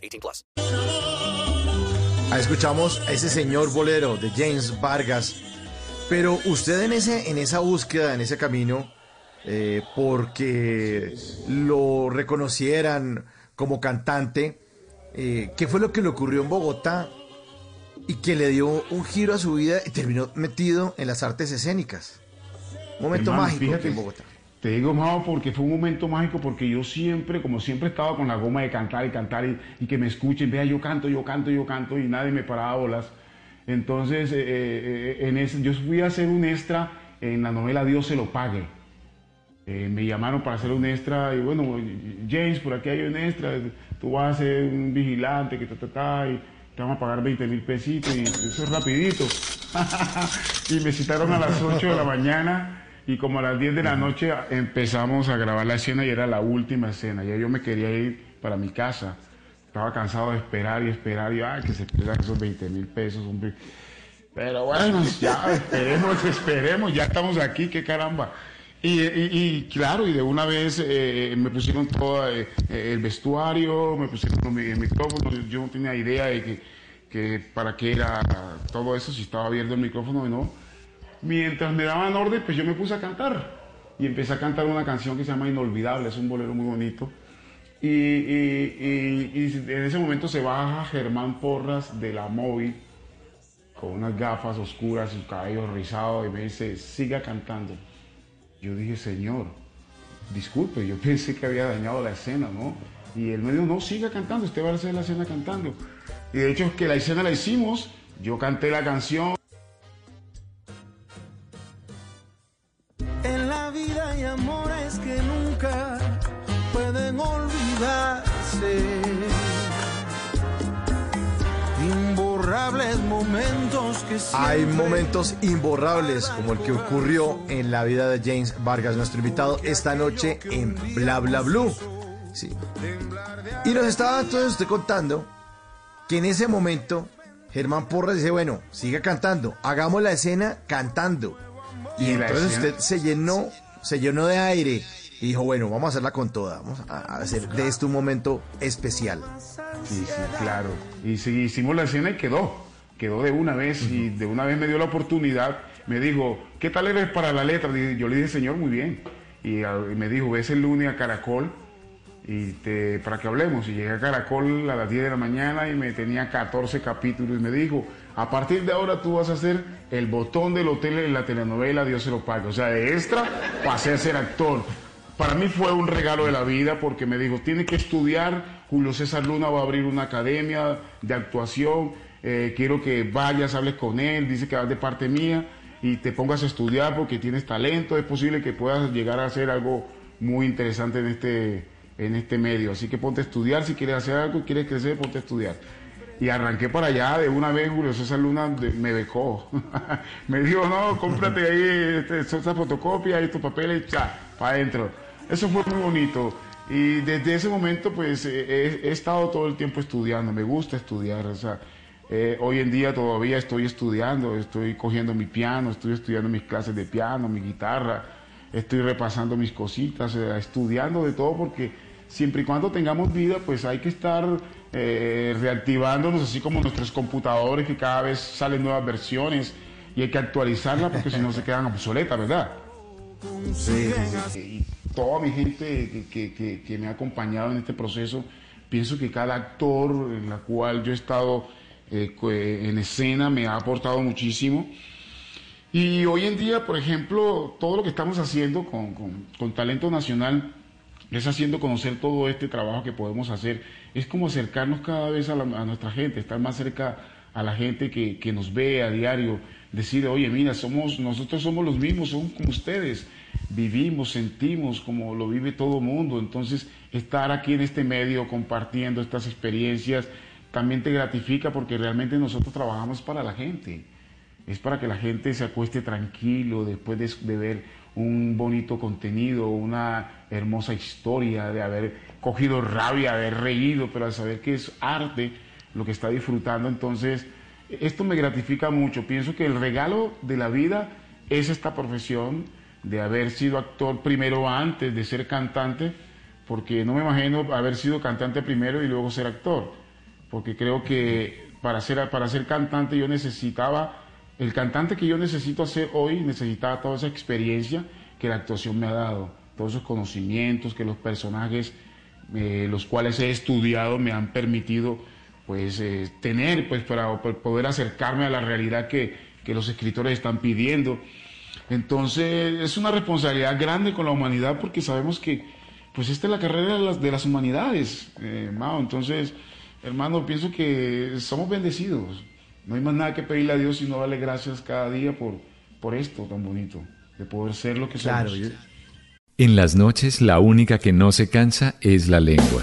18 plus. Ah, Escuchamos a ese señor bolero de James Vargas. Pero usted en, ese, en esa búsqueda, en ese camino, eh, porque lo reconocieran como cantante, eh, ¿qué fue lo que le ocurrió en Bogotá y que le dio un giro a su vida y terminó metido en las artes escénicas? Un momento Hermano, mágico fíjate, aquí en Bogotá. Te digo, Mao, porque fue un momento mágico, porque yo siempre, como siempre estaba con la goma de cantar y cantar y, y que me escuchen, vea, yo canto, yo canto, yo canto y nadie me paraba bolas. Entonces, eh, eh, en ese, yo fui a hacer un extra en la novela Dios se lo pague. Eh, me llamaron para hacer un extra y bueno, James, por aquí hay un extra, tú vas a ser un vigilante, que ta, ta, ta, y te vamos a pagar 20 mil pesitos y eso es rapidito. y me citaron a las 8 de la mañana y como a las 10 de la noche empezamos a grabar la escena y era la última escena. Ya yo me quería ir para mi casa. Estaba cansado de esperar y esperar y ay, que se pierdan esos 20 mil pesos, hombre. Pero bueno, ya esperemos, esperemos, ya estamos aquí, qué caramba. Y, y- y, claro, y de una vez eh, me pusieron todo eh, eh, el vestuario, me pusieron el micrófono, yo no tenía idea de que, que para qué era todo eso, si estaba abierto el micrófono o no. Mientras me daban orden, pues yo me puse a cantar. Y empecé a cantar una canción que se llama Inolvidable, es un bolero muy bonito. Y, en ese momento se baja Germán Porras de la móvil con unas gafas oscuras, su cabello rizado, y me dice, siga cantando. Yo dije, Señor, disculpe, yo pensé que había dañado la escena, ¿no? Y él me dijo, no, siga cantando, usted va a hacer la escena cantando. Y de hecho es que la escena la hicimos, yo canté la canción. Imborrables momentos que Hay momentos imborrables como el que ocurrió en la vida de James Vargas, nuestro invitado esta noche en Bla Bla Blue. Sí. Y nos estaba entonces usted contando que en ese momento Germán Porras dice, bueno, siga cantando, hagamos la escena cantando. Y, Y entonces usted se llenó, se llenó de aire y dijo, bueno, vamos a hacerla con toda, vamos a hacer de esto un momento especial. Sí, sí, claro. Y sí, hicimos la escena y quedó. Quedó de una vez y de una vez me dio la oportunidad. Me dijo, ¿qué tal eres para la letra? Dije- Yo le dije, señor, muy bien. Y, ah, y me dijo, ves el lunes a Caracol y te, para que hablemos. Y llegué a Caracol a las 10 de la mañana y me tenía 14 capítulos. Y me dijo, a partir de ahora tú vas a ser el botón del hotel en la telenovela Dios se lo pague. O sea, de extra pasé a ser actor. Para mí fue un regalo de la vida porque me dijo, tiene que estudiar, Julio César Luna va a abrir una academia de actuación, eh, quiero que vayas, hables con él, dice que vas de parte mía y te pongas a estudiar porque tienes talento, es posible que puedas llegar a hacer algo muy interesante en este, en este medio. Así que ponte a estudiar, si quieres hacer algo, quieres crecer, ponte a estudiar. Y arranqué para allá, de una vez Julio César Luna me becó. me dijo, no, cómprate ahí esta fotocopia tus papeles ya, para adentro. Eso fue muy bonito. Y desde ese momento, pues, eh, he, he estado todo el tiempo estudiando. Me gusta estudiar. O sea, eh, hoy en día todavía estoy estudiando. Estoy cogiendo mi piano, estoy estudiando mis clases de piano, mi guitarra. Estoy repasando mis cositas, eh, estudiando de todo porque siempre y cuando tengamos vida, pues hay que estar eh, reactivándonos, así como nuestros computadores, que cada vez salen nuevas versiones y hay que actualizarlas porque si no se quedan obsoletas, ¿verdad? Y toda mi gente que, que- me ha acompañado en este proceso, pienso que cada actor en la cual yo he estado eh, eh, en escena me ha aportado muchísimo. Y hoy en día, por ejemplo, todo lo que estamos haciendo con, con- con Talento Nacional es haciendo conocer todo este trabajo que podemos hacer. Es como acercarnos cada vez a, la- a nuestra gente, estar más cerca a la gente que, que nos ve a diario, decir, oye, mira, somos, nosotros somos los mismos, somos como ustedes. vivimos, sentimos como lo vive todo mundo. Entonces, estar aquí en este medio compartiendo estas experiencias también te gratifica porque realmente nosotros trabajamos para la gente. Es para que la gente se acueste tranquilo después de, de ver un bonito contenido, una hermosa historia, de haber cogido rabia, haber reído, pero al saber que es arte lo que está disfrutando. Entonces, esto me gratifica mucho. Pienso que el regalo de la vida es esta profesión de haber sido actor primero antes de ser cantante, porque no me imagino haber sido cantante primero y luego ser actor, porque creo que para ser, para ser cantante yo necesitaba, el cantante que yo necesito hacer hoy necesitaba toda esa experiencia que la actuación me ha dado, todos esos conocimientos que los personajes, eh, los cuales he estudiado, me han permitido pues eh, tener pues para poder acercarme a la realidad que, que los escritores están pidiendo. Entonces es una responsabilidad grande con la humanidad porque sabemos que pues esta es la carrera de las, de las humanidades, eh, Entonces, hermano, pienso que somos bendecidos. No hay más nada que pedirle a Dios sino darle gracias cada día por, por esto tan bonito, de poder ser lo que somos. En las noches la única que no se cansa es la lengua.